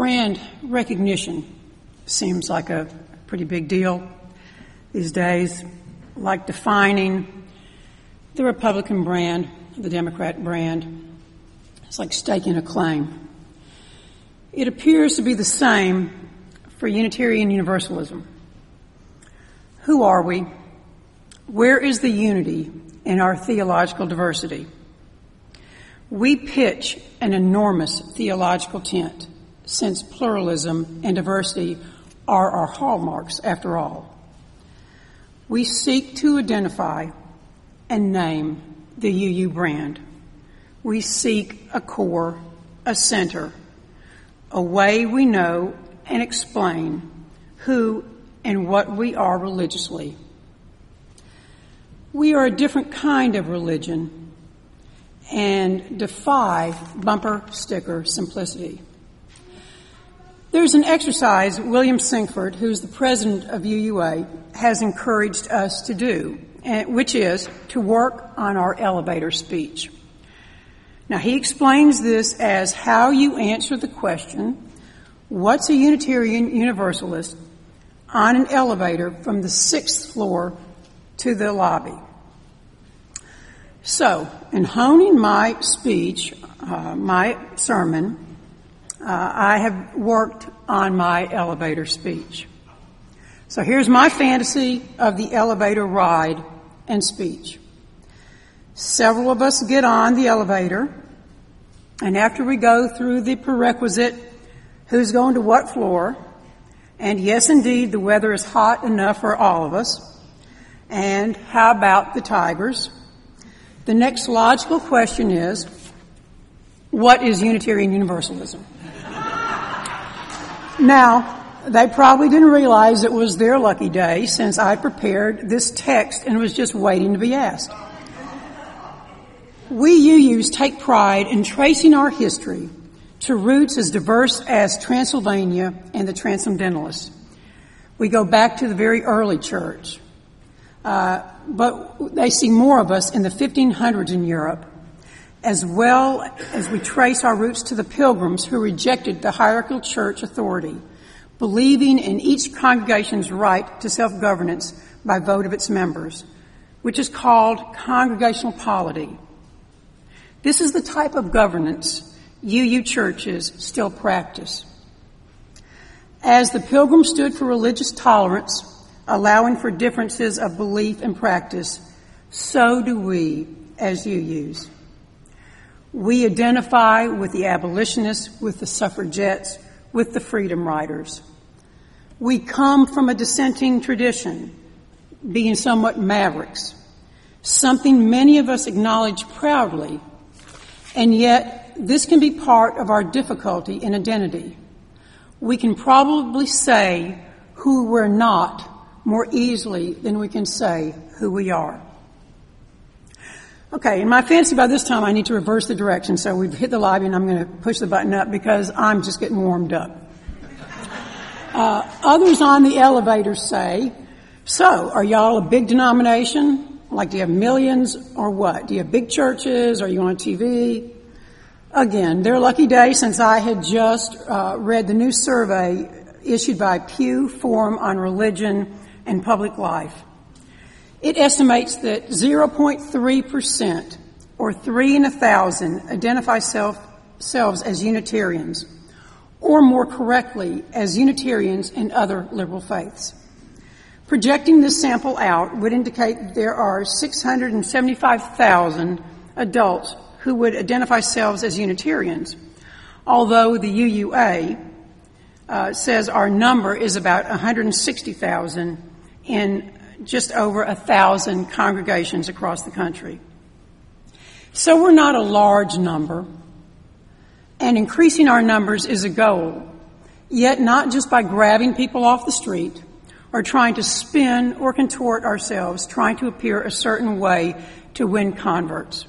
brand recognition seems like a pretty big deal these days, like defining the Republican brand, the Democrat brand. It's like staking a claim. It appears to be the same for Unitarian Universalism. Who are we? Where is the unity in our theological diversity? We pitch an enormous theological tent since pluralism and diversity are our hallmarks after all. We seek to identify and name the UU brand. We seek a core, a center, a way we know and explain who and what we are religiously. We are a different kind of religion and defy bumper sticker simplicity. There's an exercise William Sinkford, who's the president of UUA, has encouraged us to do, which is to work on our elevator speech. Now, he explains this as how you answer the question, what's a Unitarian Universalist on an elevator from the sixth floor to the lobby? So, in honing my speech, uh, my sermon, uh, I have worked on my elevator speech. So here's my fantasy of the elevator ride and speech. Several of us get on the elevator, and after we go through the prerequisite, who's going to what floor, and yes, indeed, the weather is hot enough for all of us, and how about the tigers? The next logical question is, what is Unitarian Universalism? Now, they probably didn't realize it was their lucky day since I prepared this text and was just waiting to be asked. We UUs take pride in tracing our history to roots as diverse as Transylvania and the Transcendentalists. We go back to the very early church. Uh, but they see more of us in the 1500s in Europe, as well as we trace our roots to the pilgrims who rejected the hierarchical church authority, believing in each congregation's right to self-governance by vote of its members, which is called congregational polity. This is the type of governance UU churches still practice. As the pilgrims stood for religious tolerance, allowing for differences of belief and practice, so do we as UUs. We identify with the abolitionists, with the suffragettes, with the freedom riders. We come from a dissenting tradition, being somewhat mavericks, something many of us acknowledge proudly and yet, this can be part of our difficulty in identity. We can probably say who we're not more easily than we can say who we are. Okay, in my fancy by this time I need to reverse the direction, so we've hit the lobby and I'm going to push the button up because I'm just getting warmed up. Uh, others on the elevator say, so, are y'all a big denomination? Like, do you have millions or what? Do you have big churches? Are you on TV? Again, their lucky day since I had just uh, read the new survey issued by Pew Forum on Religion and Public Life. It estimates that 0.3% or three in a thousand identify self, selves as Unitarians, or more correctly, as Unitarians and other liberal faiths. Projecting this sample out would indicate there are 675,000 adults who would identify selves as Unitarians, although the UUA uh, says our number is about 160,000 in just over a thousand congregations across the country. So we're not a large number, and increasing our numbers is a goal, yet not just by grabbing people off the street or trying to spin or contort ourselves, trying to appear a certain way to win converts.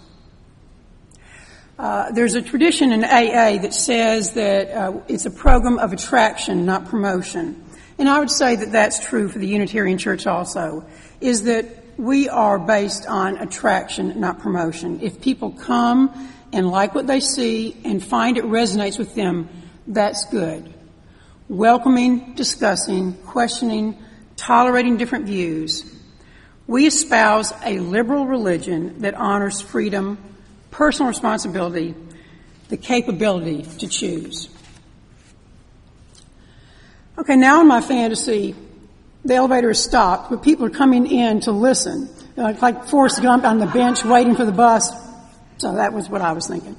Uh, there's a tradition in AA that says that uh, it's a program of attraction, not promotion. And I would say that that's true for the Unitarian Church also, is that we are based on attraction, not promotion. If people come and like what they see and find it resonates with them, that's good. welcoming, discussing, questioning, tolerating different views. We espouse a liberal religion that honors freedom, personal responsibility, the capability to choose. Okay, now in my fantasy, the elevator is stopped, but people are coming in to listen. Like Forrest Gump on the bench waiting for the bus. So that was what I was thinking.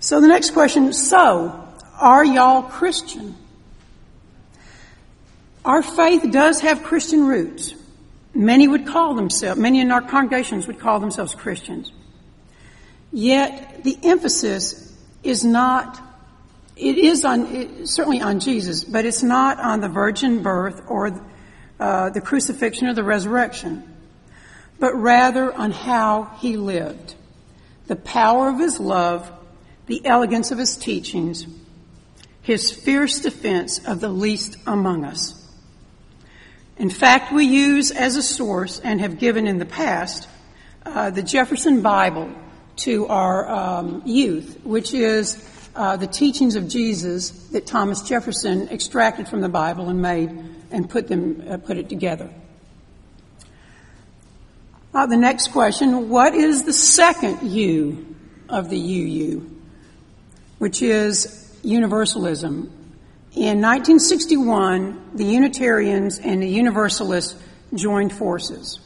So the next question, so, are y'all Christian? Our faith does have Christian roots. Many would call themselves, many in our congregations would call themselves Christians. Yet the emphasis is not, it is on, it, certainly on Jesus, but it's not on the virgin birth or uh, the crucifixion or the resurrection, but rather on how he lived. The power of his love, the elegance of his teachings, his fierce defense of the least among us. In fact, we use as a source and have given in the past uh, the Jefferson Bible to our um, youth, which is uh, the teachings of Jesus that Thomas Jefferson extracted from the Bible and made and put them uh, put it together. Uh, the next question: What is the second U of the UU, which is universalism? In 1961, the Unitarians and the Universalists joined forces.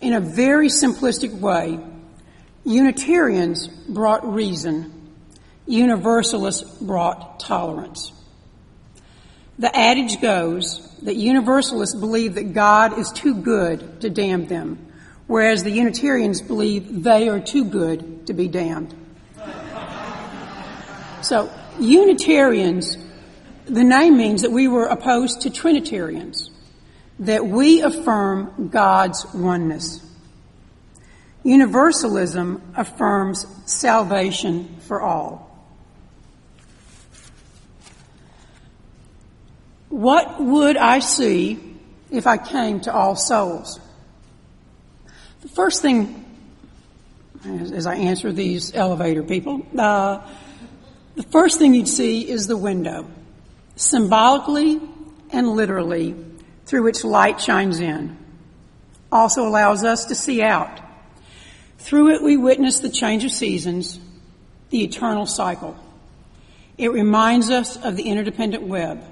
In a very simplistic way, Unitarians brought reason, Universalists brought tolerance. The adage goes that Universalists believe that God is too good to damn them, whereas the Unitarians believe they are too good to be damned. So, Unitarians, the name means that we were opposed to Trinitarians, that we affirm God's oneness. Universalism affirms salvation for all. What would I see if I came to all souls? The first thing, as, I answer these elevator people, uh, the first thing you'd see is the window, symbolically and literally, through which light shines in. Also allows us to see out through it, we witness the change of seasons, the eternal cycle. It reminds us of the interdependent web.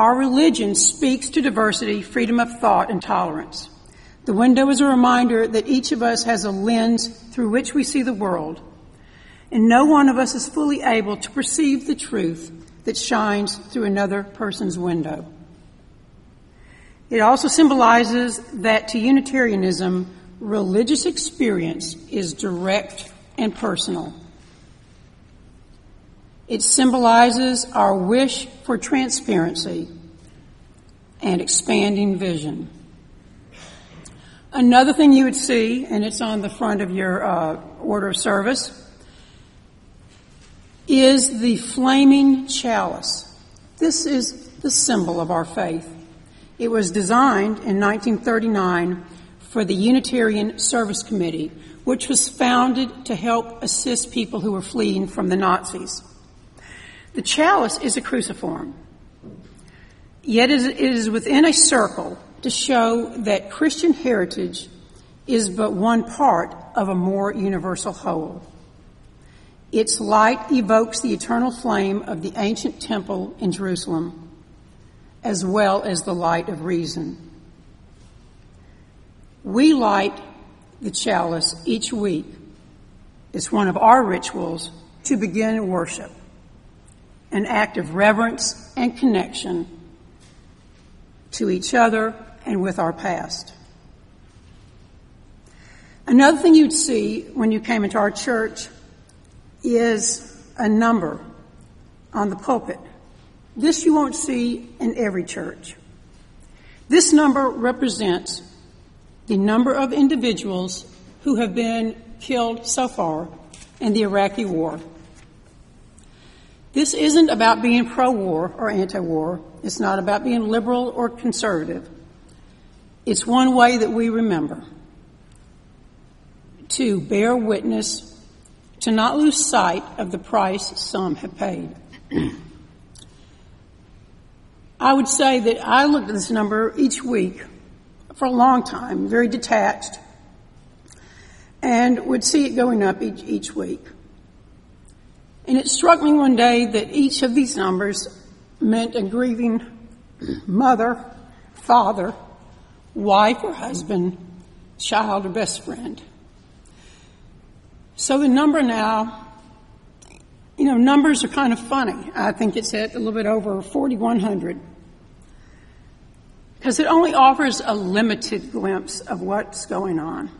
Our religion speaks to diversity, freedom of thought, and tolerance. The window is a reminder that each of us has a lens through which we see the world, and no one of us is fully able to perceive the truth that shines through another person's window. It also symbolizes that to Unitarianism, religious experience is direct and personal. It symbolizes our wish for transparency and expanding vision. Another thing you would see, and it's on the front of your uh, order of service, is the flaming chalice. This is the symbol of our faith. It was designed in 1939 for the Unitarian Service Committee, which was founded to help assist people who were fleeing from the Nazis. The chalice is a cruciform, yet it is within a circle to show that Christian heritage is but one part of a more universal whole. Its light evokes the eternal flame of the ancient temple in Jerusalem, as well as the light of reason. We light the chalice each week. It's one of our rituals to begin worship, an act of reverence and connection to each other and with our past. Another thing you'd see when you came into our church is a number on the pulpit. This you won't see in every church. This number represents the number of individuals who have been killed so far in the Iraqi war. This isn't about being pro-war or anti-war. It's not about being liberal or conservative. It's one way that we remember to bear witness, to not lose sight of the price some have paid. I would say that I looked at this number each week for a long time, very detached, and would see it going up each, each week. And it struck me one day that each of these numbers meant a grieving mother, father, wife or husband, child or best friend. So the number now, you know, numbers are kind of funny. I think it's at a little bit over 4,100. Because it only offers a limited glimpse of what's going on.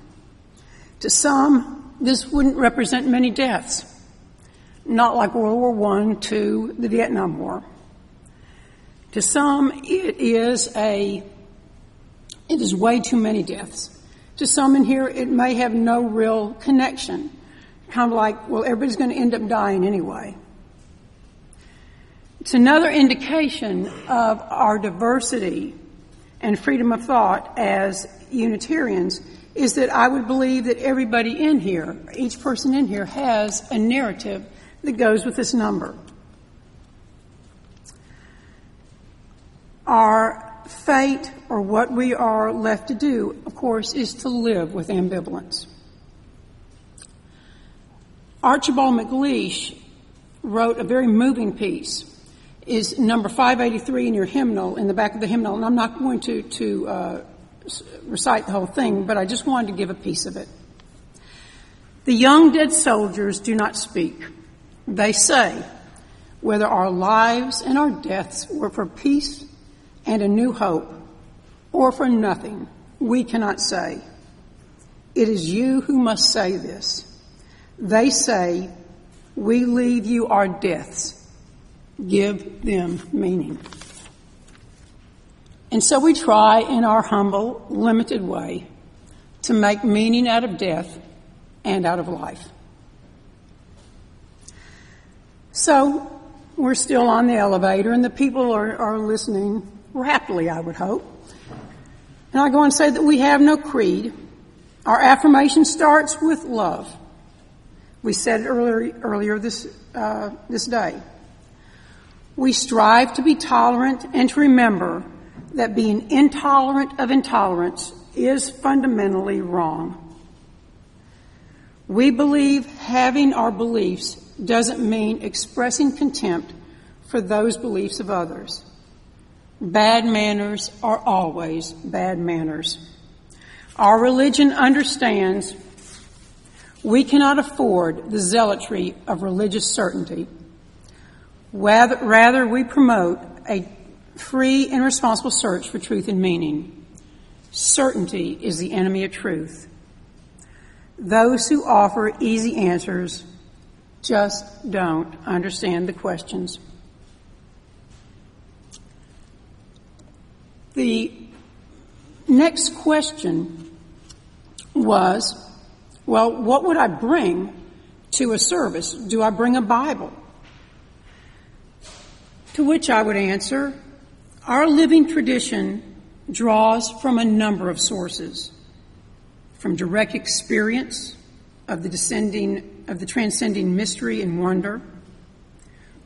To some, this wouldn't represent many deaths. Not like World War I, to the Vietnam War. To some, it is a, it is way too many deaths. To some in here, it may have no real connection kind of like, well, everybody's going to end up dying anyway. It's another indication of our diversity and freedom of thought as Unitarians is that I would believe that everybody in here, each person in here has a narrative that goes with this number. Our fate or what we are left to do, of course, is to live with ambivalence. Archibald MacLeish wrote a very moving piece. Is number 583 in your hymnal, in the back of the hymnal, and I'm not going to, to uh, recite the whole thing, but I just wanted to give a piece of it. The young dead soldiers do not speak. They say, whether our lives and our deaths were for peace and a new hope, or for nothing, we cannot say. It is you who must say this. They say, We leave you our deaths. Give them meaning. And so we try in our humble, limited way to make meaning out of death and out of life. So we're still on the elevator and the people are, are listening rapidly, I would hope. And I go and say that we have no creed. Our affirmation starts with love. We said earlier, earlier this, uh, this day. We strive to be tolerant and to remember that being intolerant of intolerance is fundamentally wrong. We believe having our beliefs doesn't mean expressing contempt for those beliefs of others. Bad manners are always bad manners. Our religion understands we cannot afford the zealotry of religious certainty. Rather, we promote a free and responsible search for truth and meaning. Certainty is the enemy of truth. Those who offer easy answers just don't understand the questions. The next question was well, what would I bring to a service? Do I bring a Bible? To which I would answer, our living tradition draws from a number of sources. From direct experience of the descending, of the transcending mystery and wonder.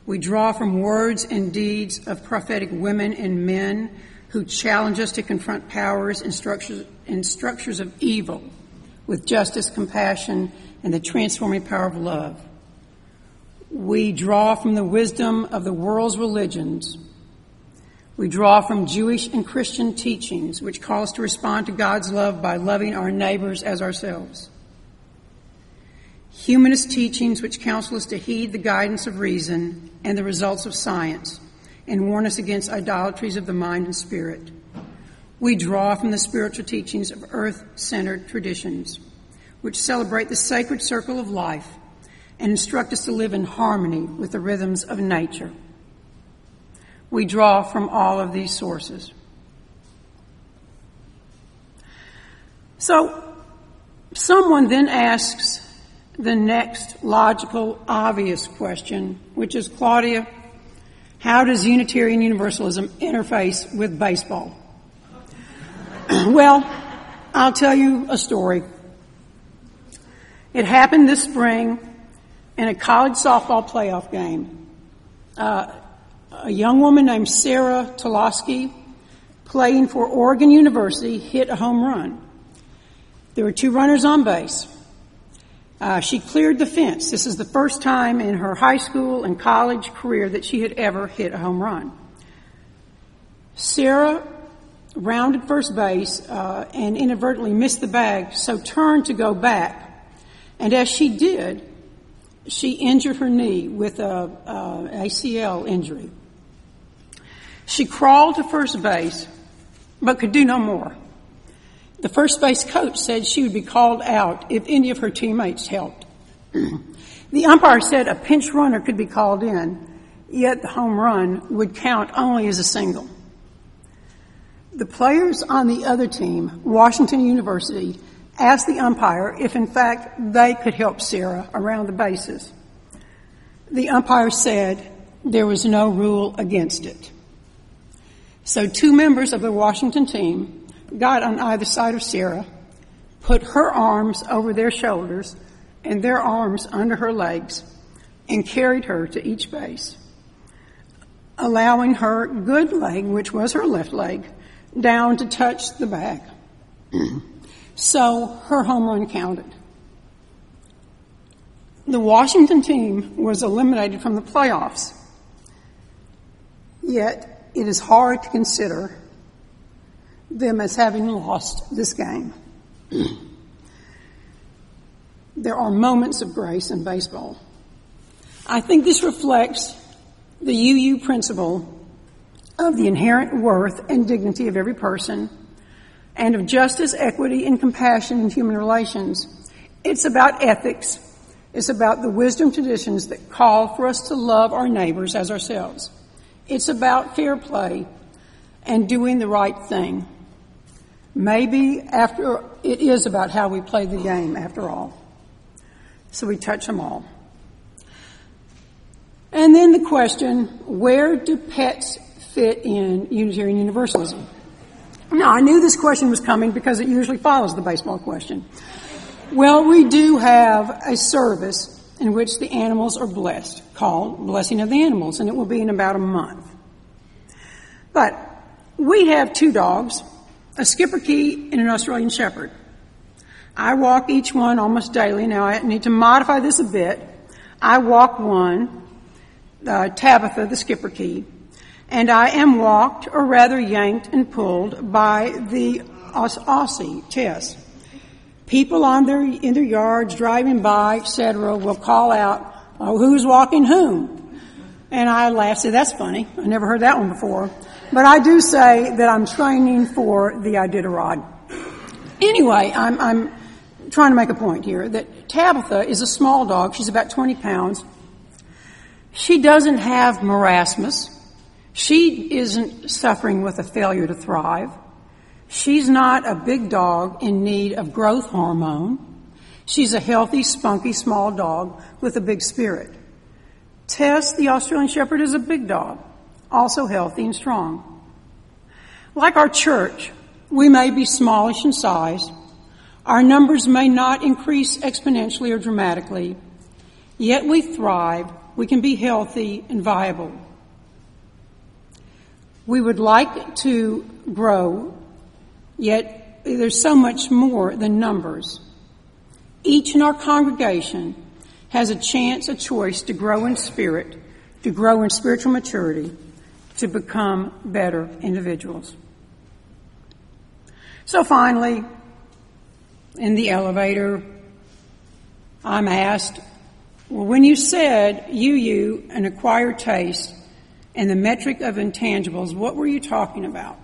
We draw from words and deeds of prophetic women and men who challenge us to confront powers and structures, and structures of evil with justice, compassion, and the transforming power of love. We draw from the wisdom of the world's religions. We draw from Jewish and Christian teachings, which call us to respond to God's love by loving our neighbors as ourselves. Humanist teachings, which counsel us to heed the guidance of reason and the results of science and warn us against idolatries of the mind and spirit. We draw from the spiritual teachings of earth centered traditions, which celebrate the sacred circle of life and instruct us to live in harmony with the rhythms of nature. We draw from all of these sources. So, someone then asks the next logical, obvious question, which is Claudia, how does Unitarian Universalism interface with baseball? well, I'll tell you a story. It happened this spring in a college softball playoff game. Uh, a young woman named Sarah Tucholsky, playing for Oregon University, hit a home run. There were two runners on base. Uh, she cleared the fence. This is the first time in her high school and college career that she had ever hit a home run. Sarah rounded first base uh, and inadvertently missed the bag, so turned to go back. And as she did, she injured her knee with a, a ACL injury. She crawled to first base, but could do no more. The first base coach said she would be called out if any of her teammates helped. the umpire said a pinch runner could be called in, yet the home run would count only as a single. The players on the other team, Washington University, asked the umpire if in fact they could help Sarah around the bases. The umpire said there was no rule against it. So two members of the Washington team got on either side of Sarah, put her arms over their shoulders and their arms under her legs, and carried her to each base, allowing her good leg, which was her left leg, down to touch the bag. so her home run counted. The Washington team was eliminated from the playoffs. Yet it is hard to consider them as having lost this game. there are moments of grace in baseball. I think this reflects the UU principle of the inherent worth and dignity of every person and of justice, equity, and compassion in human relations. It's about ethics. It's about the wisdom traditions that call for us to love our neighbors as ourselves. It's about fair play and doing the right thing. Maybe after, it is about how we play the game after all. So we touch them all. And then the question, where do pets fit in Unitarian Universalism? Now, I knew this question was coming because it usually follows the baseball question. Well, we do have a service in which the animals are blessed called Blessing of the Animals, and it will be in about a month. But we have two dogs, a schipperke, and an Australian Shepherd. I walk each one almost daily. Now I need to modify this a bit. I walk one, uh, Tabitha, the schipperke, and I am walked, or rather yanked and pulled by the Aussie Tess. People on their, in their yards, driving by, etc., will call out, oh, who's walking whom? And I laugh, say, that's funny. I never heard that one before. But I do say that I'm training for the Iditarod. Anyway, I'm, I'm trying to make a point here that Tabitha is a small dog. She's about 20 pounds. She doesn't have marasmus. She isn't suffering with a failure to thrive. She's not a big dog in need of growth hormone. She's a healthy, spunky, small dog with a big spirit. Tess, the Australian Shepherd, is a big dog, also healthy and strong. Like our church, we may be smallish in size. Our numbers may not increase exponentially or dramatically. Yet we thrive. We can be healthy and viable. We would like to grow, yet there's so much more than numbers. Each in our congregation has a chance, a choice to grow in spirit, to grow in spiritual maturity, to become better individuals. So finally, in the elevator, I'm asked, well, when you said you, you, an acquired taste, and the metric of intangibles, what were you talking about?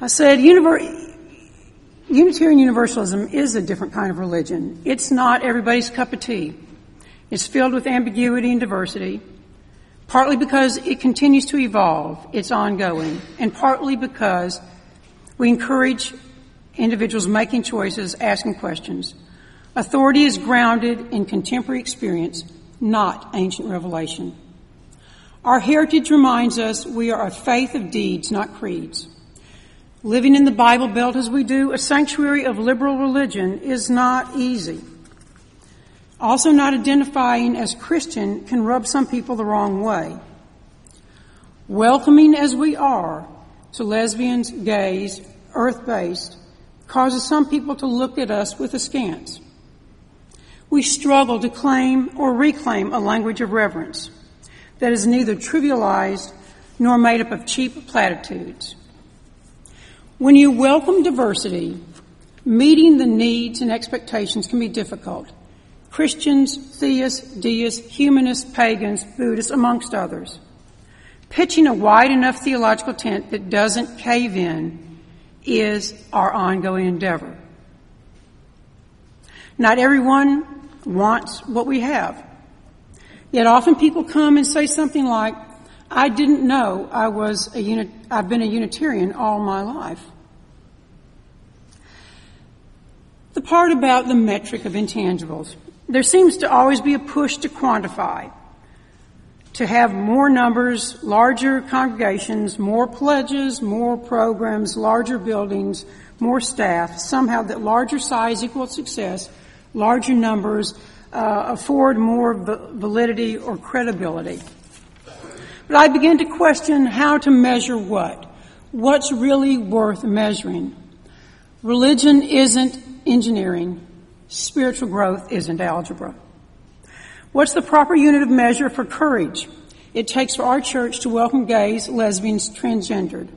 I said, Unitarian Universalism is a different kind of religion. It's not everybody's cup of tea. It's filled with ambiguity and diversity, partly because it continues to evolve, it's ongoing, and partly because we encourage individuals making choices, asking questions. Authority is grounded in contemporary experience, not ancient revelation. Our heritage reminds us we are a faith of deeds, not creeds. Living in the Bible Belt as we do, a sanctuary of liberal religion, is not easy. Also, not identifying as Christian can rub some people the wrong way. welcoming as we are to lesbians, gays, earth based, causes some people to look at us with askance. We struggle to claim or reclaim a language of reverence that is neither trivialized nor made up of cheap platitudes. When you welcome diversity, meeting the needs and expectations can be difficult. Christians, theists, deists, humanists, pagans, Buddhists, amongst others. Pitching a wide enough theological tent that doesn't cave in is our ongoing endeavor. Not everyone wants what we have. Yet often people come and say something like, I didn't know I was a unit, I've been a Unitarian all my life. The part about the metric of intangibles. There seems to always be a push to quantify, to have more numbers, larger congregations, more pledges, more programs, larger buildings, more staff, somehow that larger size equals success, larger numbers uh, afford more validity or credibility. But I begin to question how to measure what. What's really worth measuring? Religion isn't engineering. Spiritual growth isn't algebra. What's the proper unit of measure for courage it takes for our church to welcome gays, lesbians, transgendered?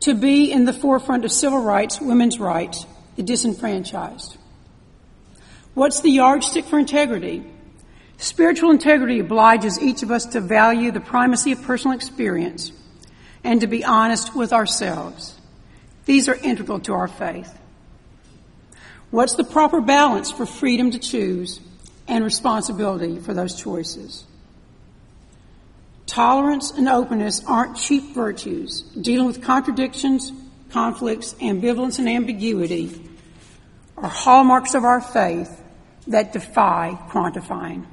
To be in the forefront of civil rights, women's rights, the disenfranchised. What's the yardstick for integrity? Spiritual integrity obliges each of us to value the primacy of personal experience and to be honest with ourselves. These are integral to our faith. What's the proper balance for freedom to choose and responsibility for those choices? Tolerance and openness aren't cheap virtues. Dealing with contradictions, conflicts, ambivalence, and ambiguity are hallmarks of our faith that defy quantifying.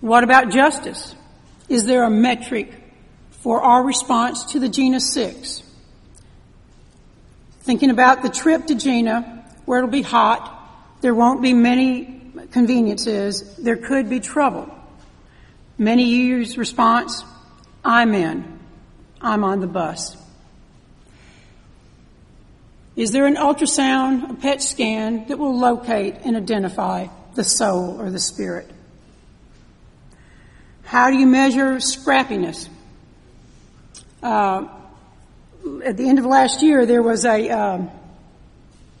What about justice? Is there a metric for our response to the Jena 6? Thinking about the trip to Jena, where it'll be hot, there won't be many conveniences, there could be trouble. Many use response, I'm in. I'm on the bus. Is there an ultrasound, a PET scan that will locate and identify the soul or the spirit? How do you measure scrappiness? Uh, at the end of last year, there was a, um,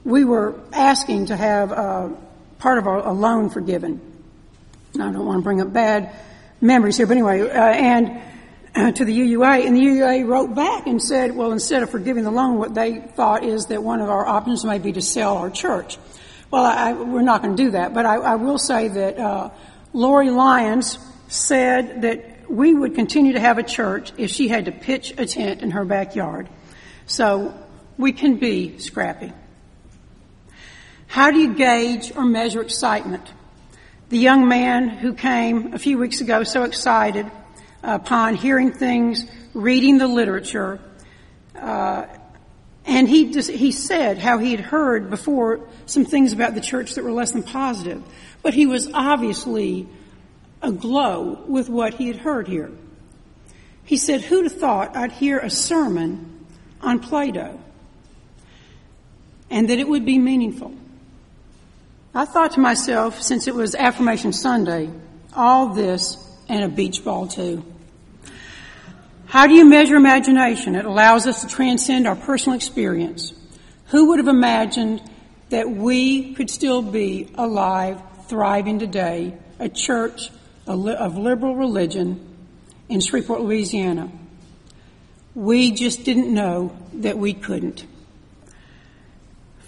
we were asking to have uh, part of our, a loan forgiven. I don't want to bring up bad memories here, but anyway, uh, and to the UUA, and the UUA wrote back and said, well, instead of forgiving the loan, what they thought is that one of our options may be to sell our church. Well, I, we're not going to do that, but I, I will say that uh, Lori Lyons said that we would continue to have a church if she had to pitch a tent in her backyard. So we can be scrappy. How do you gauge or measure excitement? The young man who came a few weeks ago so excited upon hearing things, reading the literature, uh, and he just, he said how he had heard before some things about the church that were less than positive, but he was obviously aglow with what he had heard here. He said, Who'd have thought I'd hear a sermon on Plato and that it would be meaningful? I thought to myself, since it was Affirmation Sunday, all this and a beach ball too. How do you measure imagination? It allows us to transcend our personal experience. Who would have imagined that we could still be alive, thriving today, a church of liberal religion in Shreveport, Louisiana. We just didn't know that we couldn't.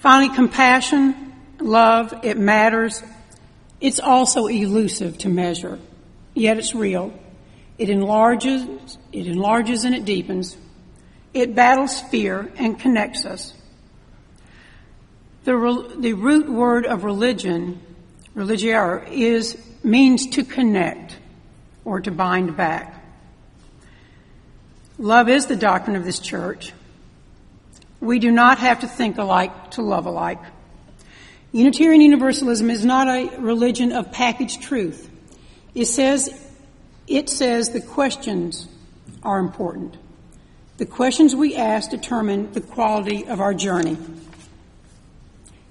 Finally, compassion, love, it matters. It's also elusive to measure, yet it's real. It enlarges, it enlarges and it deepens. It battles fear and connects us. The, the root word of religion, religiare, is means to connect or to bind back. Love is the doctrine of this church. We do not have to think alike to love alike. Unitarian Universalism is not a religion of packaged truth. It says It says the questions are important. The questions we ask determine the quality of our journey.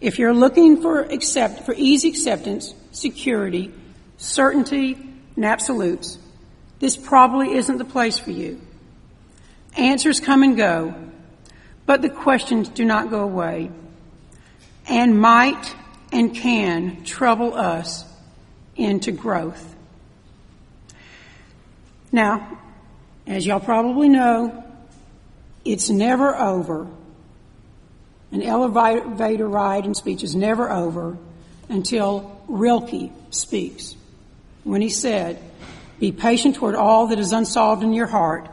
If you're looking for accept, for easy acceptance, security, certainty, and absolutes, this probably isn't the place for you. Answers come and go, but the questions do not go away and might and can trouble us into growth. Now, as y'all probably know, it's never over. An elevator ride and speech is never over until Rilke speaks. When he said, be patient toward all that is unsolved in your heart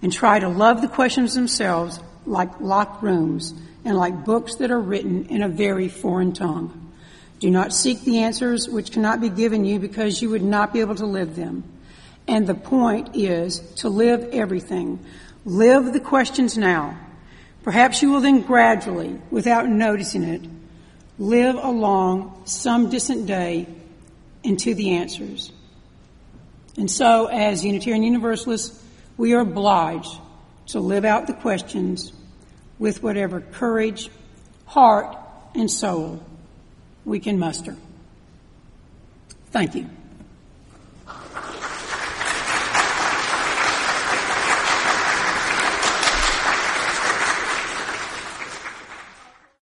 and try to love the questions themselves like locked rooms and like books that are written in a very foreign tongue. Do not seek the answers which cannot be given you because you would not be able to live them. And the point is to live everything. Live the questions now. Perhaps you will then gradually, without noticing it, live along some distant day into the answers. And so, as Unitarian Universalists, we are obliged to live out the questions with whatever courage, heart, and soul we can muster. Thank you.